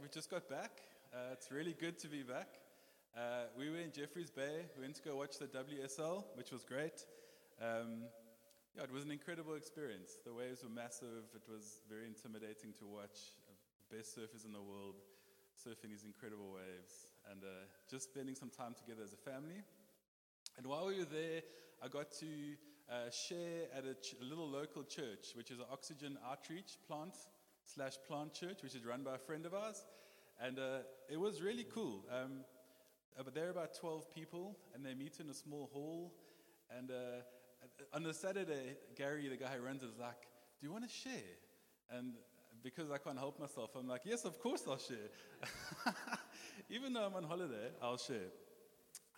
We just got back. Uh, it's really good to be back. Uh, we were in Jeffreys Bay. We went to go watch the WSL, which was great. Um, yeah, it was an incredible experience. The waves were massive. It was very intimidating to watch. The best surfers in the world surfing these incredible waves, and uh, just spending some time together as a family. And while we were there, I got to uh, share at a, ch- a little local church, which is an oxygen outreach plant slash plant church, which is run by a friend of ours. And uh, it was really cool. Um, uh, but there are about 12 people, and they meet in a small hall. And uh, on the Saturday, Gary, the guy who runs it, is like, Do you want to share? And because I can't help myself, I'm like, Yes, of course I'll share. Even though I'm on holiday, I'll share.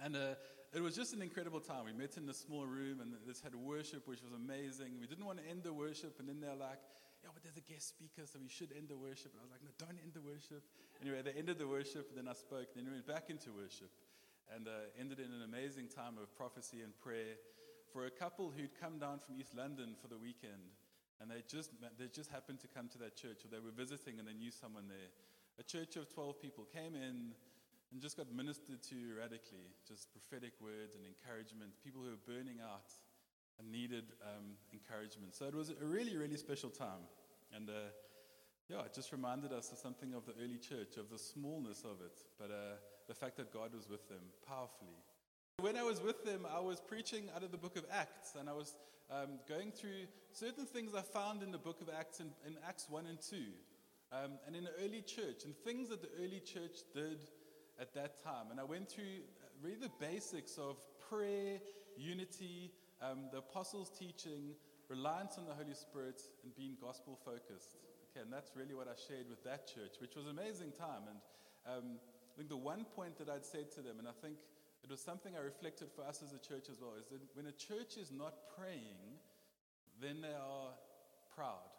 And uh, it was just an incredible time. We met in a small room and this had worship, which was amazing. We didn't want to end the worship, and then they're like, yeah, but there's a guest speaker, so we should end the worship. And I was like, no, don't end the worship. Anyway, they ended the worship, and then I spoke, and then we went back into worship and uh, ended in an amazing time of prophecy and prayer for a couple who'd come down from East London for the weekend. And they just, they just happened to come to that church, or they were visiting and they knew someone there. A church of 12 people came in and just got ministered to radically, just prophetic words and encouragement, people who were burning out needed um, encouragement. So it was a really, really special time. And uh, yeah, it just reminded us of something of the early church, of the smallness of it, but uh, the fact that God was with them powerfully. When I was with them, I was preaching out of the book of Acts, and I was um, going through certain things I found in the book of Acts, in, in Acts 1 and 2, um, and in the early church, and things that the early church did at that time. And I went through uh, really the basics of prayer, unity, um, the apostles' teaching, reliance on the Holy Spirit, and being gospel focused. Okay, and that's really what I shared with that church, which was an amazing time. And um, I think the one point that I'd said to them, and I think it was something I reflected for us as a church as well, is that when a church is not praying, then they are proud.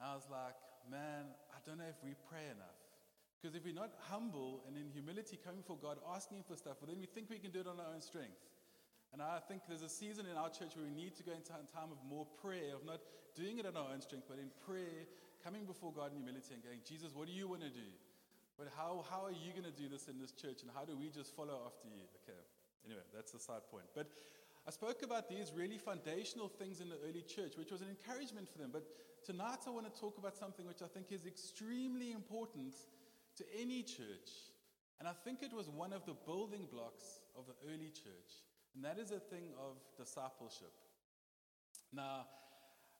I was like, man, I don't know if we pray enough. Because if we're not humble and in humility coming for God, asking for stuff, well, then we think we can do it on our own strength. And I think there's a season in our church where we need to go into a time of more prayer, of not doing it on our own strength, but in prayer, coming before God in humility and going, Jesus, what do you want to do? But how, how are you going to do this in this church? And how do we just follow after you? Okay, anyway, that's a side point. But I spoke about these really foundational things in the early church, which was an encouragement for them. But tonight I want to talk about something which I think is extremely important to any church. And I think it was one of the building blocks of the early church. And that is a thing of discipleship. Now,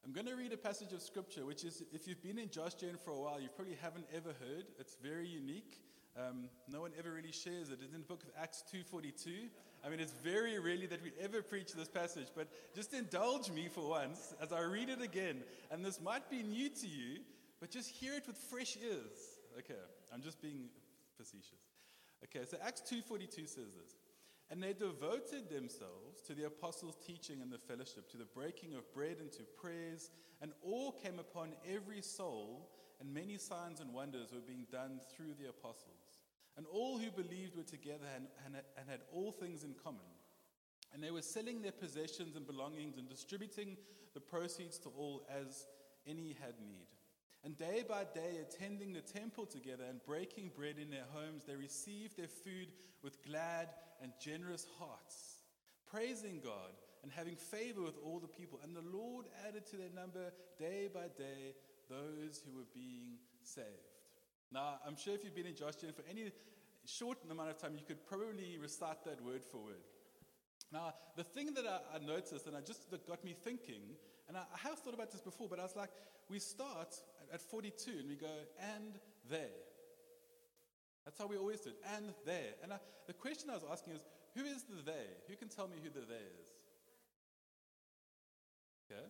I'm going to read a passage of scripture, which is, if you've been in Josh Gen for a while, you probably haven't ever heard. It's very unique. Um, no one ever really shares it. It's in the book of Acts 2.42. I mean, it's very rarely that we ever preach this passage, but just indulge me for once as I read it again. And this might be new to you, but just hear it with fresh ears. Okay, I'm just being facetious. Okay, so Acts 2.42 says this. And they devoted themselves to the apostles' teaching and the fellowship, to the breaking of bread and to prayers, and awe came upon every soul, and many signs and wonders were being done through the apostles. And all who believed were together and, and, and had all things in common. And they were selling their possessions and belongings and distributing the proceeds to all as any had need. And day by day, attending the temple together and breaking bread in their homes, they received their food with glad and generous hearts, praising God and having favor with all the people. And the Lord added to their number day by day those who were being saved. Now, I'm sure if you've been in Josh Gen for any short amount of time, you could probably recite that word for word. Now, the thing that I, I noticed and I just that got me thinking, and I, I have thought about this before, but I was like, we start at 42 and we go, and there. That's how we always do it, and there. And I, the question I was asking is, who is the they? Who can tell me who the they is? Okay.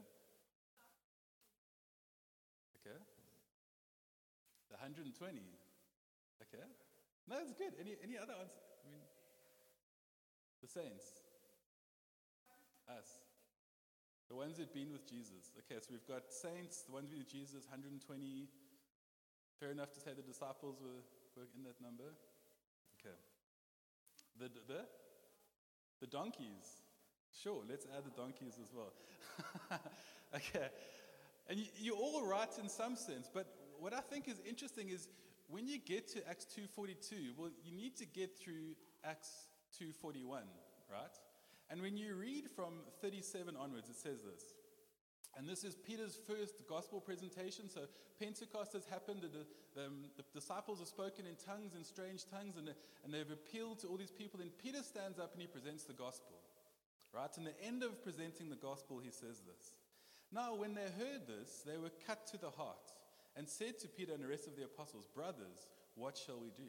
Okay. The 120. Okay. No, that's good. Any, any other answer? I mean, the saints. Us. The ones that have been with Jesus. Okay, so we've got saints, the ones with Jesus, 120. Fair enough to say the disciples were, were in that number. Okay. The, the, the donkeys. Sure, let's add the donkeys as well. okay. And you, you're all right in some sense, but what I think is interesting is when you get to Acts 2:42, well, you need to get through Acts 2:41, right? And when you read from 37 onwards, it says this. And this is Peter's first gospel presentation. So Pentecost has happened. The, the, um, the disciples have spoken in tongues, in strange tongues, and, and they've appealed to all these people. And Peter stands up and he presents the gospel. Right? In the end of presenting the gospel, he says this. Now, when they heard this, they were cut to the heart and said to Peter and the rest of the apostles, Brothers, what shall we do?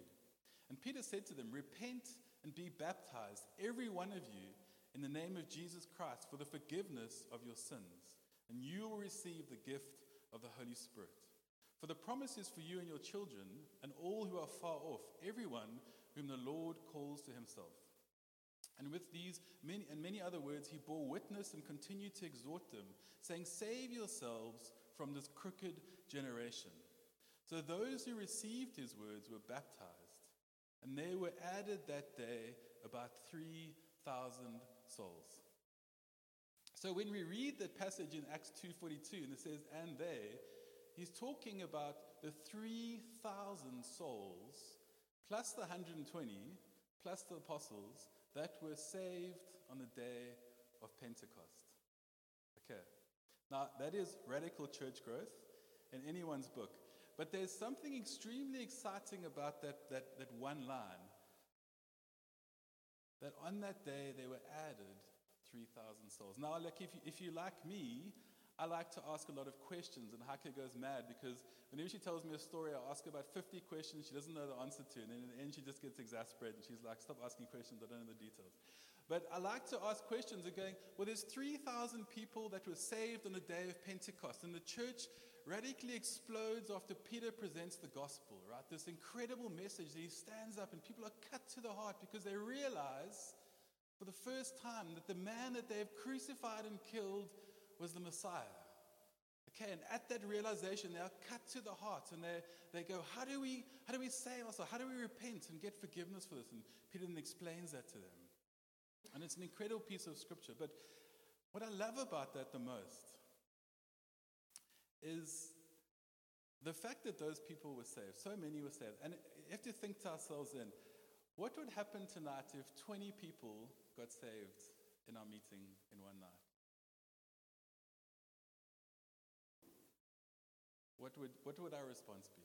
And Peter said to them, Repent and be baptized, every one of you, in the name of Jesus Christ, for the forgiveness of your sins and you will receive the gift of the Holy Spirit. For the promise is for you and your children, and all who are far off, everyone whom the Lord calls to himself. And with these many, and many other words, he bore witness and continued to exhort them, saying, Save yourselves from this crooked generation. So those who received his words were baptized, and there were added that day about 3,000 souls. So when we read that passage in Acts 2:42 and it says and they, he's talking about the 3,000 souls plus the 120 plus the apostles that were saved on the day of Pentecost. Okay. Now that is radical church growth in anyone's book. But there's something extremely exciting about that, that, that one line. That on that day they were added 3,000 souls. Now, look, if you, if you like me, I like to ask a lot of questions, and Heike goes mad because whenever she tells me a story, I ask about 50 questions she doesn't know the answer to, and then in the end, she just gets exasperated, and she's like, Stop asking questions, I don't know the details. But I like to ask questions and going, Well, there's 3,000 people that were saved on the day of Pentecost, and the church radically explodes after Peter presents the gospel, right? This incredible message that he stands up, and people are cut to the heart because they realize for the first time that the man that they have crucified and killed was the Messiah. Okay, and at that realization, they are cut to the heart and they, they go, how do, we, how do we save ourselves? How do we repent and get forgiveness for this? And Peter then explains that to them. And it's an incredible piece of scripture. But what I love about that the most is the fact that those people were saved. So many were saved. And you have to think to ourselves then, what would happen tonight if 20 people got saved in our meeting in one night? What would, what would our response be?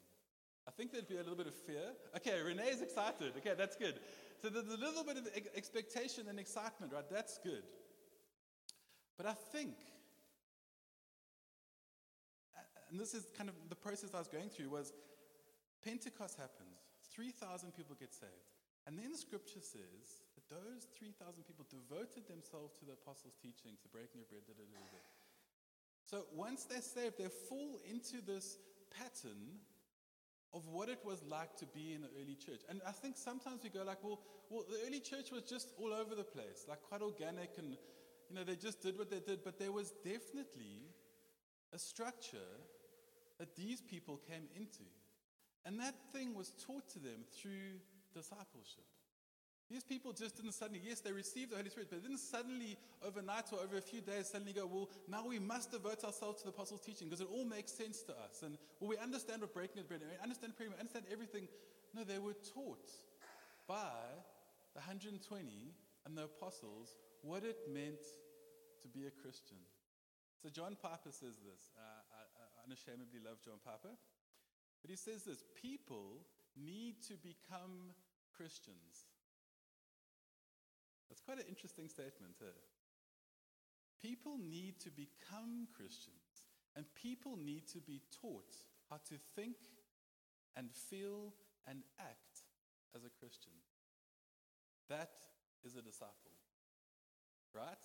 I think there'd be a little bit of fear. Okay, Renee's excited. Okay, that's good. So there's a little bit of expectation and excitement, right? That's good. But I think, and this is kind of the process I was going through, was Pentecost happens, 3,000 people get saved. And then the scripture says that those 3,000 people devoted themselves to the apostles' teachings, the breaking of bread, da, da, da. So once they're saved, they fall into this pattern of what it was like to be in the early church. And I think sometimes we go like, well, well, the early church was just all over the place, like quite organic and, you know, they just did what they did. But there was definitely a structure that these people came into. And that thing was taught to them through discipleship. These people just didn't suddenly, yes, they received the Holy Spirit, but didn't suddenly, overnight or over a few days, suddenly go, well, now we must devote ourselves to the apostles' teaching because it all makes sense to us. And well, we understand what breaking the bread, we understand prayer, we understand everything. No, they were taught by the 120 and the apostles what it meant to be a Christian. So John Piper says this. Uh, unashamedly love John Piper. But he says this people need to become Christians. That's quite an interesting statement here. People need to become Christians, and people need to be taught how to think and feel and act as a Christian. That is a disciple, right?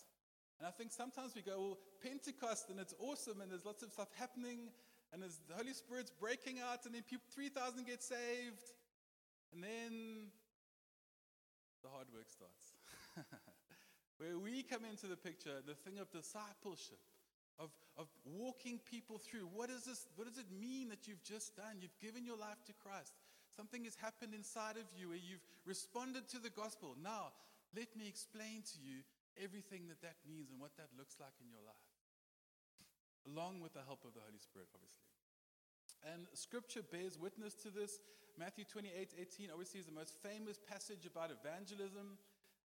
And I think sometimes we go, well, Pentecost, and it's awesome, and there's lots of stuff happening, and as the Holy Spirit's breaking out, and then 3,000 get saved, and then the hard work starts. Where we come into the picture, the thing of discipleship, of, of walking people through. What, is this, what does it mean that you've just done? You've given your life to Christ. Something has happened inside of you where you've responded to the gospel. Now, let me explain to you everything that that means and what that looks like in your life, along with the help of the Holy Spirit, obviously. And scripture bears witness to this. Matthew 28 18 obviously is the most famous passage about evangelism.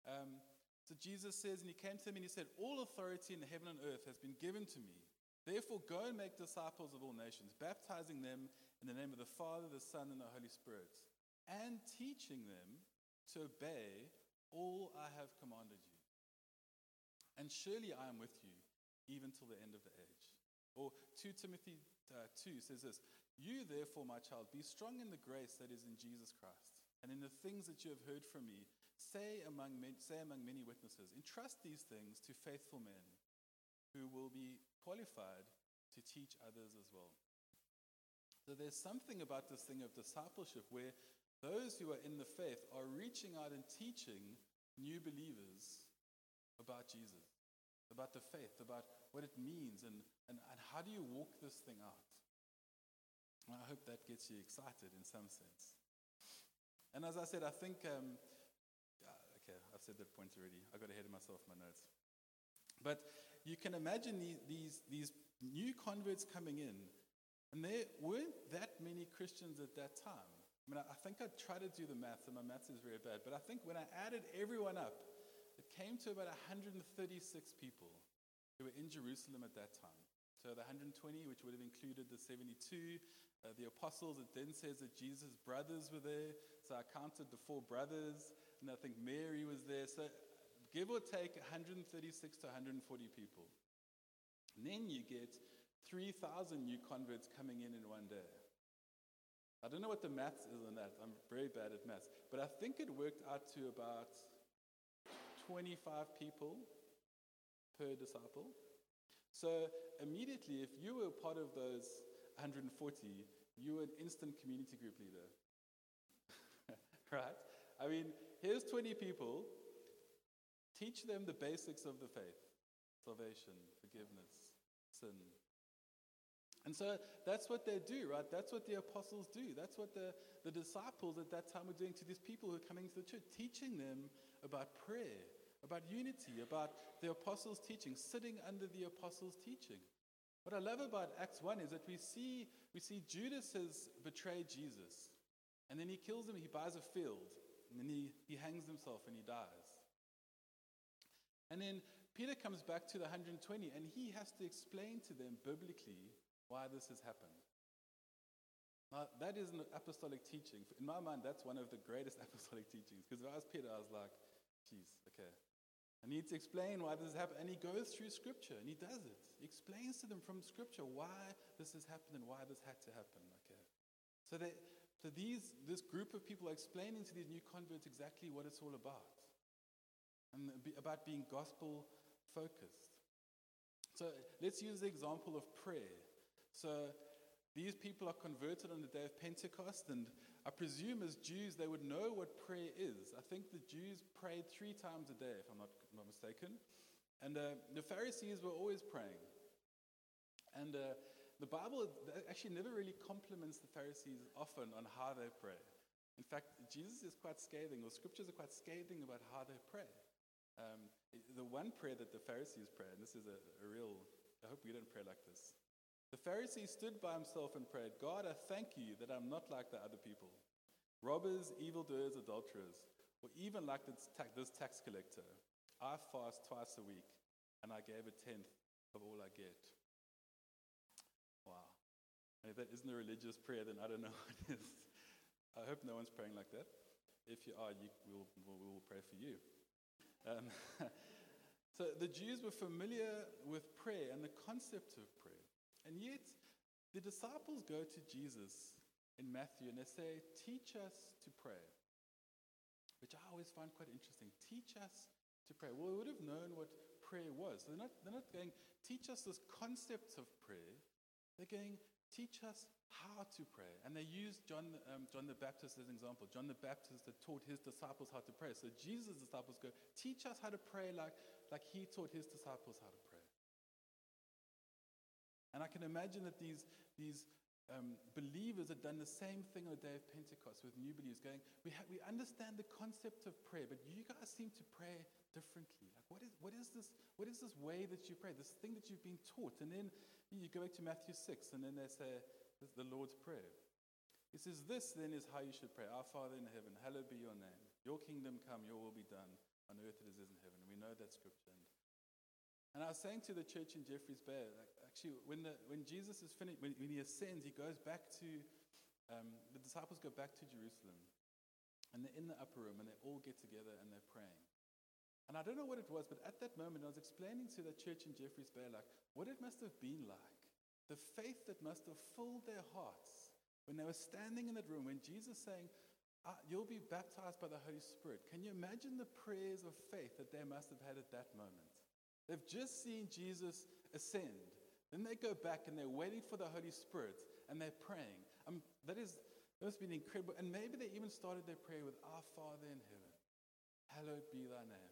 Um, so Jesus says, and he came to them and he said, All authority in heaven and earth has been given to me. Therefore, go and make disciples of all nations, baptizing them in the name of the Father, the Son, and the Holy Spirit, and teaching them to obey all I have commanded you. And surely I am with you even till the end of the age. Or 2 Timothy uh, 2 says this You, therefore, my child, be strong in the grace that is in Jesus Christ, and in the things that you have heard from me Say among, say among many witnesses, entrust these things to faithful men who will be qualified to teach others as well. So there's something about this thing of discipleship where those who are in the faith are reaching out and teaching new believers about Jesus, about the faith, about what it means, and, and, and how do you walk this thing out. And I hope that gets you excited in some sense. And as I said, I think um, Okay, I've said that point already. I got ahead of myself my notes. But you can imagine these, these, these new converts coming in, and there weren't that many Christians at that time. I mean, I think I tried to do the math, and my math is very bad, but I think when I added everyone up, came to about 136 people who were in Jerusalem at that time. So the 120, which would have included the 72, uh, the apostles, it then says that Jesus' brothers were there. So I counted the four brothers and I think Mary was there. So give or take 136 to 140 people. And then you get 3,000 new converts coming in in one day. I don't know what the maths is on that. I'm very bad at maths. But I think it worked out to about 25 people per disciple. So immediately, if you were part of those 140, you were an instant community group leader. right? I mean, here's 20 people. Teach them the basics of the faith salvation, forgiveness, sin. And so that's what they do, right? That's what the apostles do. That's what the, the disciples at that time were doing to these people who are coming to the church, teaching them about prayer, about unity, about the apostles' teaching, sitting under the apostles' teaching. What I love about Acts 1 is that we see, we see Judas has betrayed Jesus, and then he kills him, he buys a field. And then he, he hangs himself and he dies. And then Peter comes back to the 120 and he has to explain to them biblically why this has happened. Now, that is an apostolic teaching. In my mind, that's one of the greatest apostolic teachings. Because if I was Peter, I was like, geez, okay. I need to explain why this has happened. And he goes through Scripture and he does it. He explains to them from Scripture why this has happened and why this had to happen. Okay. So that so these, this group of people are explaining to these new converts exactly what it's all about and about being gospel focused. So let's use the example of prayer. So these people are converted on the day of Pentecost, and I presume as Jews they would know what prayer is. I think the Jews prayed three times a day, if I'm not, not mistaken. And uh, the Pharisees were always praying. And uh, the Bible actually never really compliments the Pharisees often on how they pray. In fact, Jesus is quite scathing, or scriptures are quite scathing about how they pray. Um, the one prayer that the Pharisees pray, and this is a, a real, I hope we don't pray like this. The Pharisee stood by himself and prayed, God, I thank you that I'm not like the other people robbers, evildoers, adulterers, or even like this tax, collector. I fast twice a week, and I gave a tenth of all I get. And if that isn't a religious prayer, then I don't know what is. I hope no one's praying like that. If you are, you, we'll, we'll, we'll pray for you. Um, so the Jews were familiar with prayer and the concept of prayer. And yet, the disciples go to Jesus in Matthew and they say, Teach us to pray. Which I always find quite interesting. Teach us to pray. Well, we would have known what prayer was. They're not, they're not going, Teach us this concept of prayer. They're going, teach us how to pray. And they use John, um, John the Baptist as an example. John the Baptist had taught his disciples how to pray. So Jesus' disciples go, teach us how to pray like, like he taught his disciples how to pray. And I can imagine that these, these um, believers had done the same thing on the day of Pentecost with new believers, going, we, ha- we understand the concept of prayer, but you guys seem to pray differently. Like, what is, what, is this, what is this way that you pray, this thing that you've been taught? And then you go back to Matthew 6, and then they say, the Lord's Prayer. He says, This then is how you should pray Our Father in heaven, hallowed be your name. Your kingdom come, your will be done on earth as it is in heaven. And we know that scripture. And I was saying to the church in Jeffreys Bay, like, actually, when, the, when Jesus is finished, when, when he ascends, he goes back to, um, the disciples go back to Jerusalem. And they're in the upper room and they all get together and they're praying. And I don't know what it was, but at that moment, I was explaining to the church in Jeffreys Bay, like, what it must have been like. The faith that must have filled their hearts when they were standing in that room, when Jesus saying, uh, You'll be baptized by the Holy Spirit. Can you imagine the prayers of faith that they must have had at that moment? They've just seen Jesus ascend. Then they go back and they're waiting for the Holy Spirit and they're praying. Um, that is, that must be incredible. And maybe they even started their prayer with Our Father in heaven, hallowed be thy name.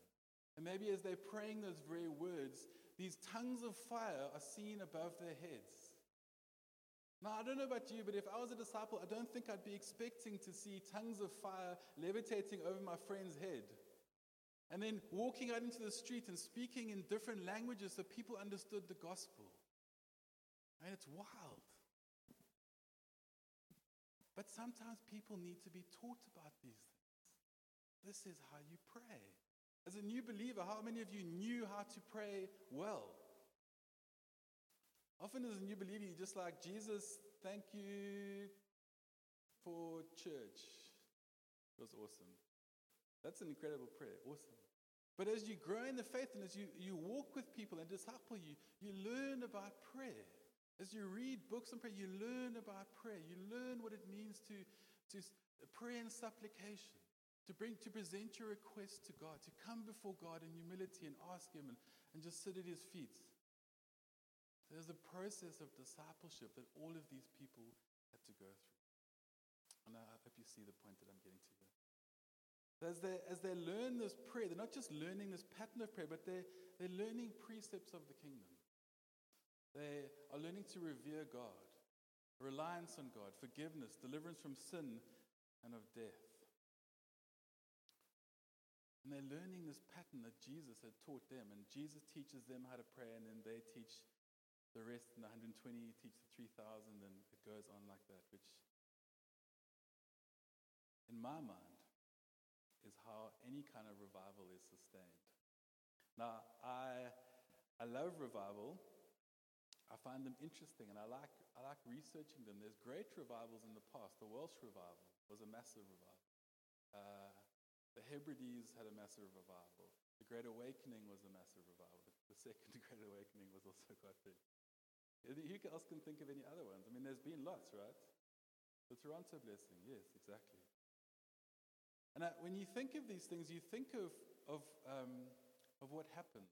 And maybe as they're praying those very words, these tongues of fire are seen above their heads. Now, I don't know about you, but if I was a disciple, I don't think I'd be expecting to see tongues of fire levitating over my friend's head. And then walking out into the street and speaking in different languages so people understood the gospel. I mean, it's wild. But sometimes people need to be taught about these things. This is how you pray. As a new believer, how many of you knew how to pray well? Often, as a new believer, you're just like, Jesus, thank you for church. It was awesome. That's an incredible prayer. Awesome. But as you grow in the faith and as you, you walk with people and disciple you, you learn about prayer. As you read books on prayer, you learn about prayer. You learn what it means to, to pray and supplication, to bring to present your request to God, to come before God in humility and ask Him and, and just sit at His feet. There's a process of discipleship that all of these people had to go through. And I hope you see the point that I'm getting to here. As they, as they learn this prayer, they're not just learning this pattern of prayer, but they're, they're learning precepts of the kingdom. They are learning to revere God, reliance on God, forgiveness, deliverance from sin and of death. And they're learning this pattern that Jesus had taught them, and Jesus teaches them how to pray, and then they teach the rest, and the 120 teach the 3,000, and it goes on like that, which, in my mind, any kind of revival is sustained. Now, I, I love revival. I find them interesting and I like, I like researching them. There's great revivals in the past. The Welsh revival was a massive revival. Uh, the Hebrides had a massive revival. The Great Awakening was a massive revival. The second Great Awakening was also quite big. Who else can think of any other ones? I mean, there's been lots, right? The Toronto blessing, yes, exactly. And uh, when you think of these things, you think of, of, um, of what happens.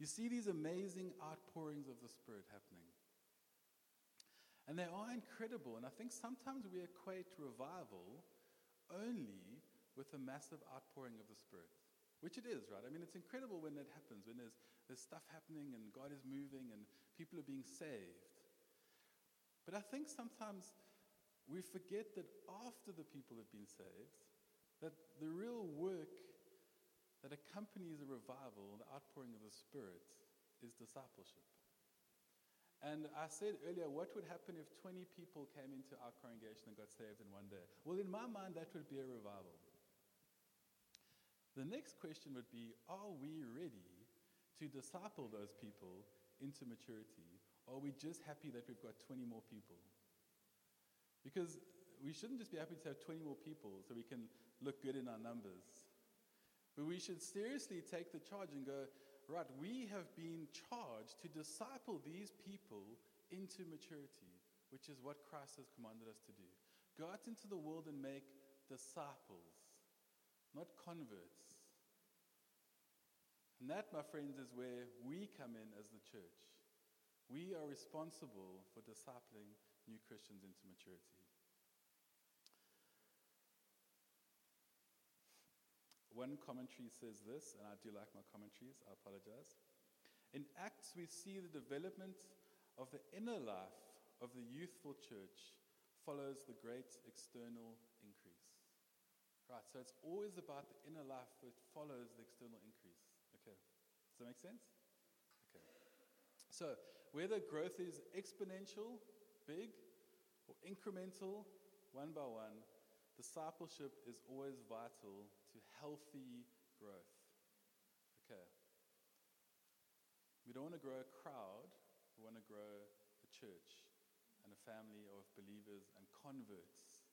You see these amazing outpourings of the Spirit happening. And they are incredible. And I think sometimes we equate revival only with a massive outpouring of the Spirit, which it is, right? I mean, it's incredible when that happens, when there's, there's stuff happening and God is moving and people are being saved. But I think sometimes we forget that after the people have been saved, that the real work that accompanies a revival, the outpouring of the Spirit, is discipleship. And I said earlier, what would happen if 20 people came into our congregation and got saved in one day? Well, in my mind, that would be a revival. The next question would be Are we ready to disciple those people into maturity? Or are we just happy that we've got 20 more people? Because we shouldn't just be happy to have 20 more people so we can look good in our numbers. But we should seriously take the charge and go, right, we have been charged to disciple these people into maturity, which is what Christ has commanded us to do. Go out into the world and make disciples, not converts. And that, my friends, is where we come in as the church. We are responsible for discipling new Christians into maturity. One commentary says this, and I do like my commentaries, I apologize. In Acts, we see the development of the inner life of the youthful church follows the great external increase. Right, so it's always about the inner life that follows the external increase. Okay, does that make sense? Okay. So, whether growth is exponential, big, or incremental, one by one, discipleship is always vital to healthy growth. Okay. We don't want to grow a crowd, we want to grow a church and a family of believers and converts,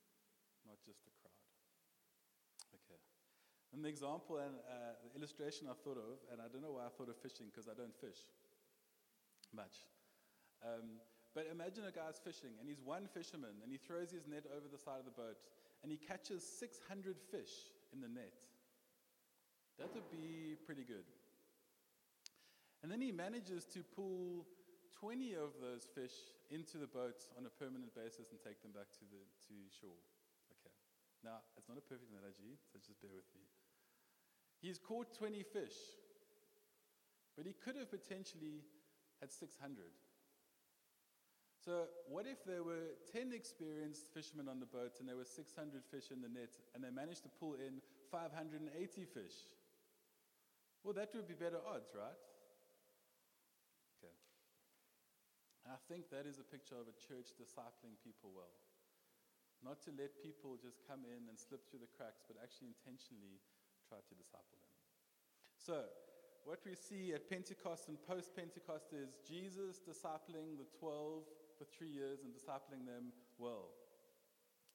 not just a crowd. Okay. And the example and uh, the illustration I thought of, and I don't know why I thought of fishing because I don't fish much. Um, but imagine a guy's fishing and he's one fisherman and he throws his net over the side of the boat and he catches 600 fish in the net. That would be pretty good. And then he manages to pull 20 of those fish into the boat on a permanent basis and take them back to, the, to shore. Okay. Now, it's not a perfect analogy, so just bear with me. He's caught 20 fish, but he could have potentially had 600. So, what if there were 10 experienced fishermen on the boat and there were 600 fish in the net and they managed to pull in 580 fish? Well, that would be better odds, right? Okay. I think that is a picture of a church discipling people well. Not to let people just come in and slip through the cracks, but actually intentionally try to disciple them. So, what we see at Pentecost and post Pentecost is Jesus discipling the 12 for three years and discipling them well.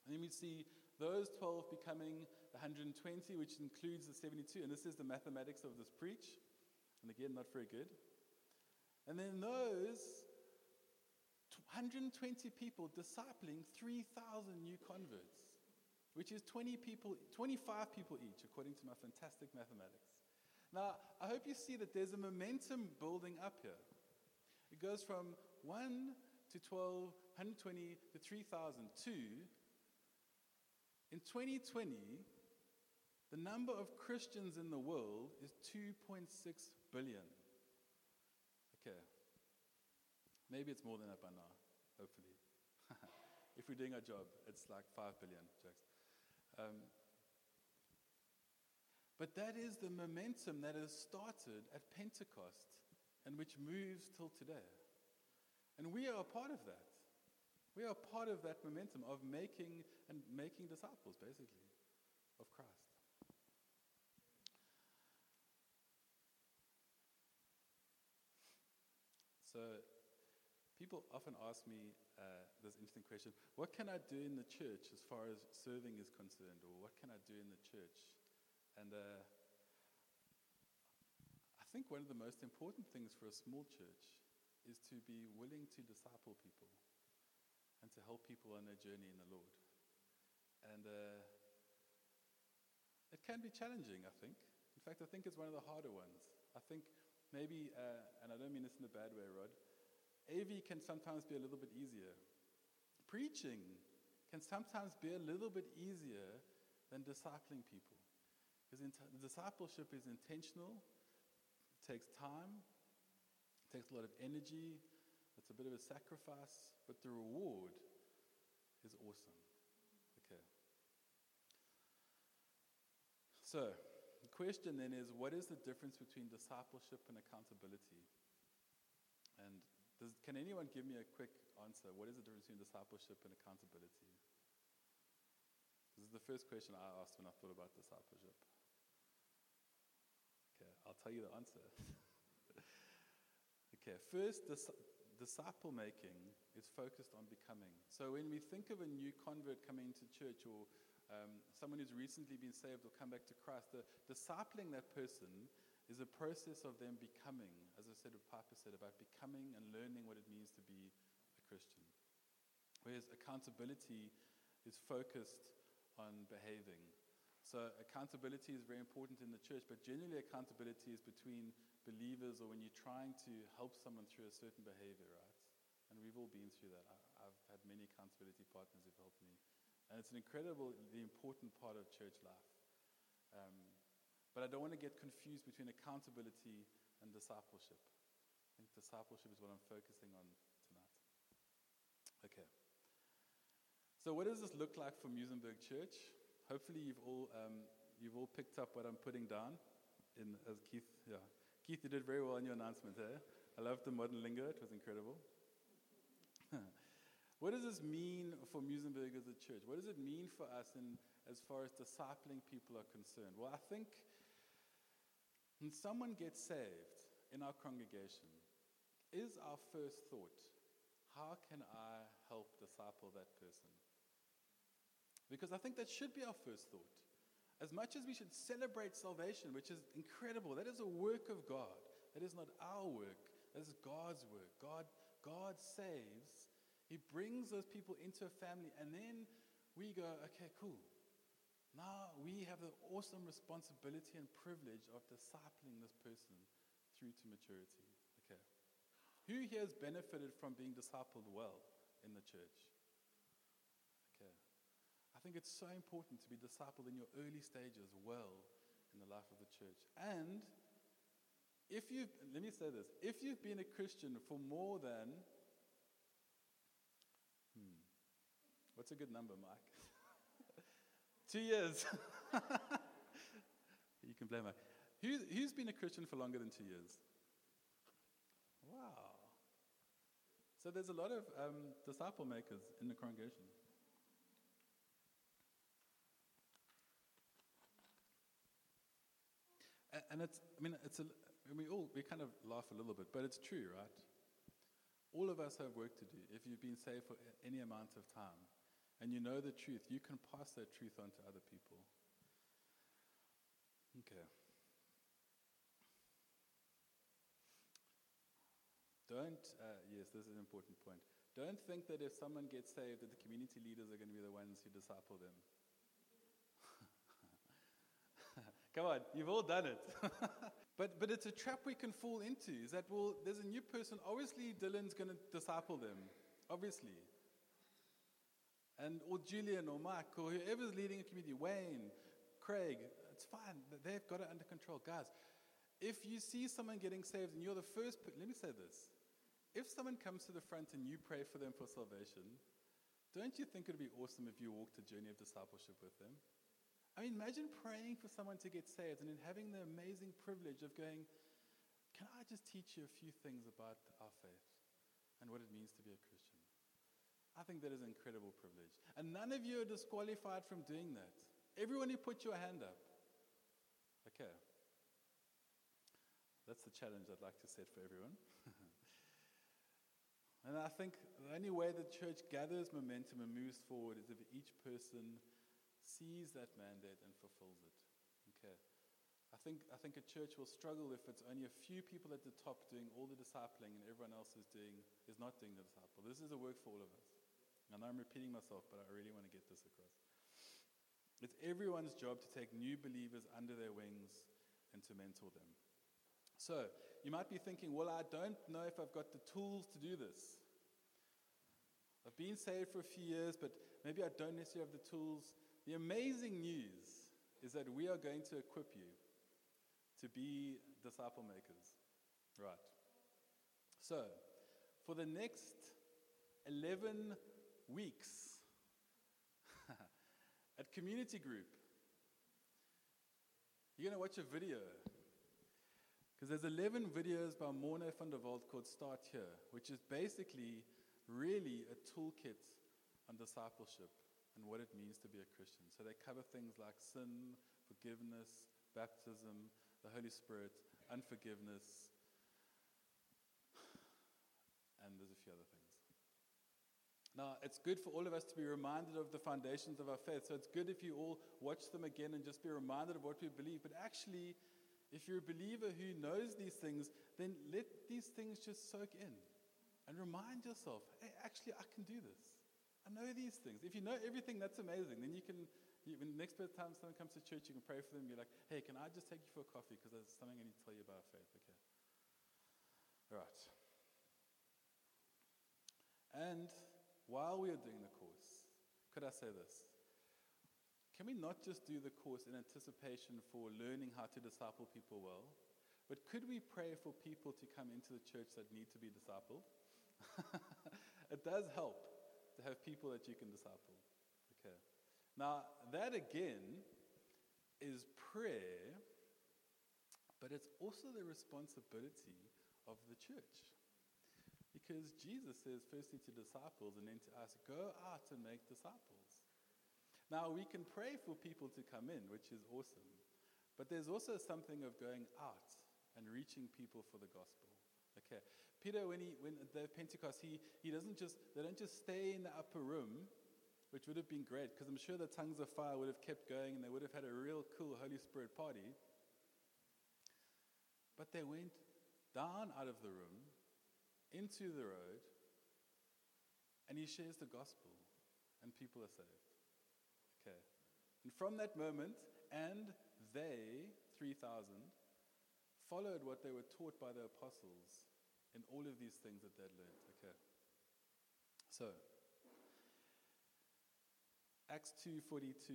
And then we see those 12 becoming the 120, which includes the 72. And this is the mathematics of this preach. And again, not very good. And then those 120 people discipling 3,000 new converts, which is 20 people, 25 people each, according to my fantastic mathematics. Now, I hope you see that there's a momentum building up here. It goes from 1 to 12, 120 to 3,000 to, in 2020, the number of Christians in the world is 2.6 billion. Okay. Maybe it's more than that by now, hopefully. if we're doing our job, it's like 5 billion, jokes. Um, but that is the momentum that has started at Pentecost and which moves till today. And we are a part of that. We are a part of that momentum of making and making disciples, basically, of Christ. So, people often ask me uh, this interesting question what can I do in the church as far as serving is concerned, or what can I do in the church and uh, I think one of the most important things for a small church is to be willing to disciple people and to help people on their journey in the Lord. And uh, it can be challenging, I think. In fact, I think it's one of the harder ones. I think maybe, uh, and I don't mean this in a bad way, Rod, AV can sometimes be a little bit easier. Preaching can sometimes be a little bit easier than discipling people. Because discipleship is intentional, it takes time, takes a lot of energy, it's a bit of a sacrifice, but the reward is awesome. Okay. So, the question then is what is the difference between discipleship and accountability? And does, can anyone give me a quick answer? What is the difference between discipleship and accountability? This is the first question I asked when I thought about discipleship. Okay, I'll tell you the answer. okay, first, dis- disciple making is focused on becoming. So when we think of a new convert coming to church or um, someone who's recently been saved or come back to Christ, the discipling that person is a process of them becoming, as I said, what Piper said, about becoming and learning what it means to be a Christian. Whereas accountability is focused on behaving so accountability is very important in the church, but generally accountability is between believers or when you're trying to help someone through a certain behavior, right? And we've all been through that. I, have had many accountability partners who've helped me. And it's an incredibly important part of church life. Um, but I don't want to get confused between accountability and discipleship. I think discipleship is what I'm focusing on tonight. Okay. So, what does this look like for Muizenberg Church? hopefully you've all, um, you've all picked up what I'm putting down. In, as Keith, yeah. Keith, you did very well in your announcement there. I loved the modern lingo, it was incredible. What does this mean for Muizenberg as a church? What does it mean for us in, as far as discipling people are concerned? Well, I think when someone gets saved in our congregation, is our first thought, how can I help disciple that person? Because I think that should be our first thought. As much as we should celebrate salvation, which is incredible, that is a work of God. That is not our work, that is God's work. God, God saves, He brings those people into a family, and then we go, okay, cool. Now we have the awesome responsibility and privilege of discipling this person through to maturity. Okay. Who here has benefited from being discipled well in the church? Think it's so important to be discipled in your early stages well in the life of the church. And if you've, let me say this, if you've been a Christian for more than, hmm, what's a good number, Mike? Two years. you can blame me. Who, who's been a Christian for longer than two years? Wow. So there's a lot of um, disciple makers in the congregation. And it's, I mean, it's a, we all, we kind of laugh a little bit, but it's true, right? All of us have work to do. If you've been saved for any amount of time, and you know the truth, you can pass that truth on to other people. Okay. Don't, uh, yes, this is an important point. Don't think that if someone gets saved, that the community leaders are going to be the ones who disciple them. Come on, you've all done it. but, but it's a trap we can fall into is that, well, there's a new person. Obviously, Dylan's going to disciple them. Obviously and or Julian or Mike or whoever's leading a community, Wayne, Craig, it's fine. They've got it under control. Guys, if you see someone getting saved and you're the first, let me say this. If someone comes to the front and you pray for them for salvation, don't you think it would be awesome if you walked a journey of discipleship with them? I mean, imagine praying for someone to get saved and then having the amazing privilege of going, Can I just teach you a few things about our faith and what it means to be a Christian? I think that is an incredible privilege. And none of you are disqualified from doing that. Everyone who put your hand up. Okay. That's the challenge I'd like to set for everyone. and I think the only way the church gathers momentum and moves forward is if each person sees that mandate and fulfills it. Okay. I think, I think a church will struggle if it's only a few people at the top doing all the discipling and everyone else is doing is not doing the disciple. This is a work for all of us. I know I'm repeating myself, but I really want to get this across. It's everyone's job to take new believers under their wings and to mentor them. So, you might be thinking, well, I don't know if I've got the tools to do this. I've been saved for a few years, but maybe I don't necessarily have the tools. The amazing news is that we are going to equip you to be disciple makers. Right. So, for the next 11 weeks at community group. You're going to watch a video. Because there's 11 videos by Morne van der Walt called Start Here, which is basically really a toolkit on discipleship and what it means to be a Christian. So they cover things like sin, forgiveness, baptism, the Holy Spirit, unforgiveness, and there's a few other things. Now, it's good for all of us to be reminded of the foundations of our faith. So it's good if you all watch them again and just be reminded of what we believe. But actually, if you're a believer who knows these things, then let these things just soak in and remind yourself hey, actually, I can do this. I know these things. If you know everything, that's amazing. Then you can, you, when the next time someone comes to church, you can pray for them. You're like, hey, can I just take you for a coffee? Because there's something I need to tell you about faith. Okay. All right. And while we are doing the course, could I say this? Can we not just do the course in anticipation for learning how to disciple people well, but could we pray for people to come into the church that need to be discipled? it does help to have people that you can disciple. Okay. Now, that again is prayer, but it's also the responsibility of the church. Because Jesus says, firstly to disciples and then to us, go out and make disciples. Now, we can pray for people to come in, which is awesome. But there's also something of going out and reaching people for the gospel. Okay. Peter, when he when the Pentecost, he, he doesn't just they don't just stay in the upper room, which would have been great, because I'm sure the tongues of fire would have kept going and they would have had a real cool Holy Spirit party. But they went down out of the room into the road, and he shares the gospel, and people are saved. Okay. And from that moment, and they, 3,000, followed what they were taught by the apostles in all of these things that they'd learned. Okay. So, Acts 2 42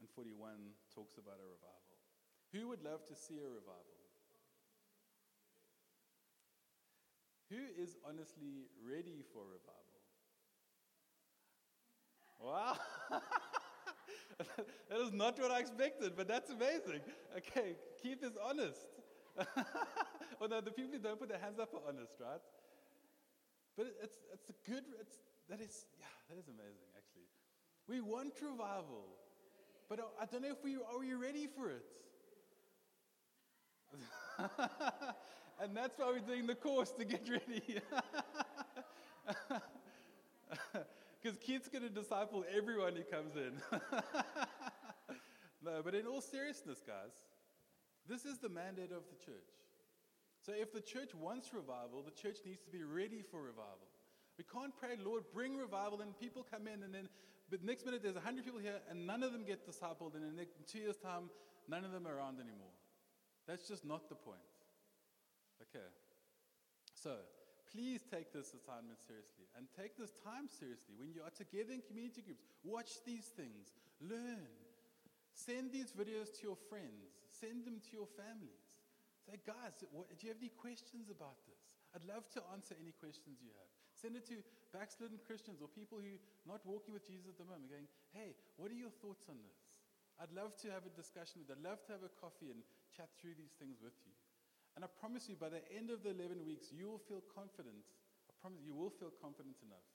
and 41 talks about a revival. Who would love to see a revival? Who is honestly ready for revival? Wow. that is not what I expected, but that's amazing. Okay, Keith is honest. Although the people who don't put their hands up are honest, right? But it's, it's a good, it's, that is, yeah, that is amazing, actually. We want revival, but I don't know if we, are we ready for it? and that's why we're doing the course to get ready. Because Keith's going to disciple everyone who comes in. no, but in all seriousness, guys, this is the mandate of the church. So if the church wants revival, the church needs to be ready for revival. We can't pray, Lord, bring revival, and people come in, and then, but next minute there's 100 people here, and none of them get discipled, and in two years' time, none of them are around anymore. That's just not the point. Okay. So, please take this assignment seriously and take this time seriously. When you are together in community groups, watch these things, learn. Send these videos to your friends, send them to your families. Say, guys, what, do you have any questions about this? I'd love to answer any questions you have. Send it to backslidden Christians or people who are not walking with Jesus at the moment, going, hey, what are your thoughts on this? I'd love to have a discussion with you. I'd love to have a coffee and chat through these things with you. And I promise you, by the end of the 11 weeks, you will feel confident. I promise you will feel confident enough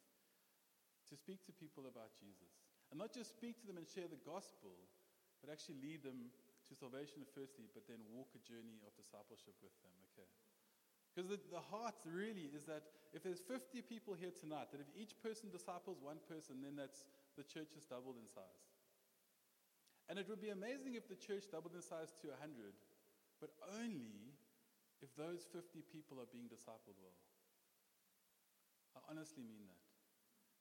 to speak to people about Jesus. And not just speak to them and share the gospel, but actually lead them to salvation firstly, but then walk a journey of discipleship with them, okay? Because the, the heart really is that if there's 50 people here tonight, that if each person disciples one person, then that's the church is doubled in size. And it would be amazing if the church doubled in size to 100, but only if those 50 people are being discipled well. I honestly mean that.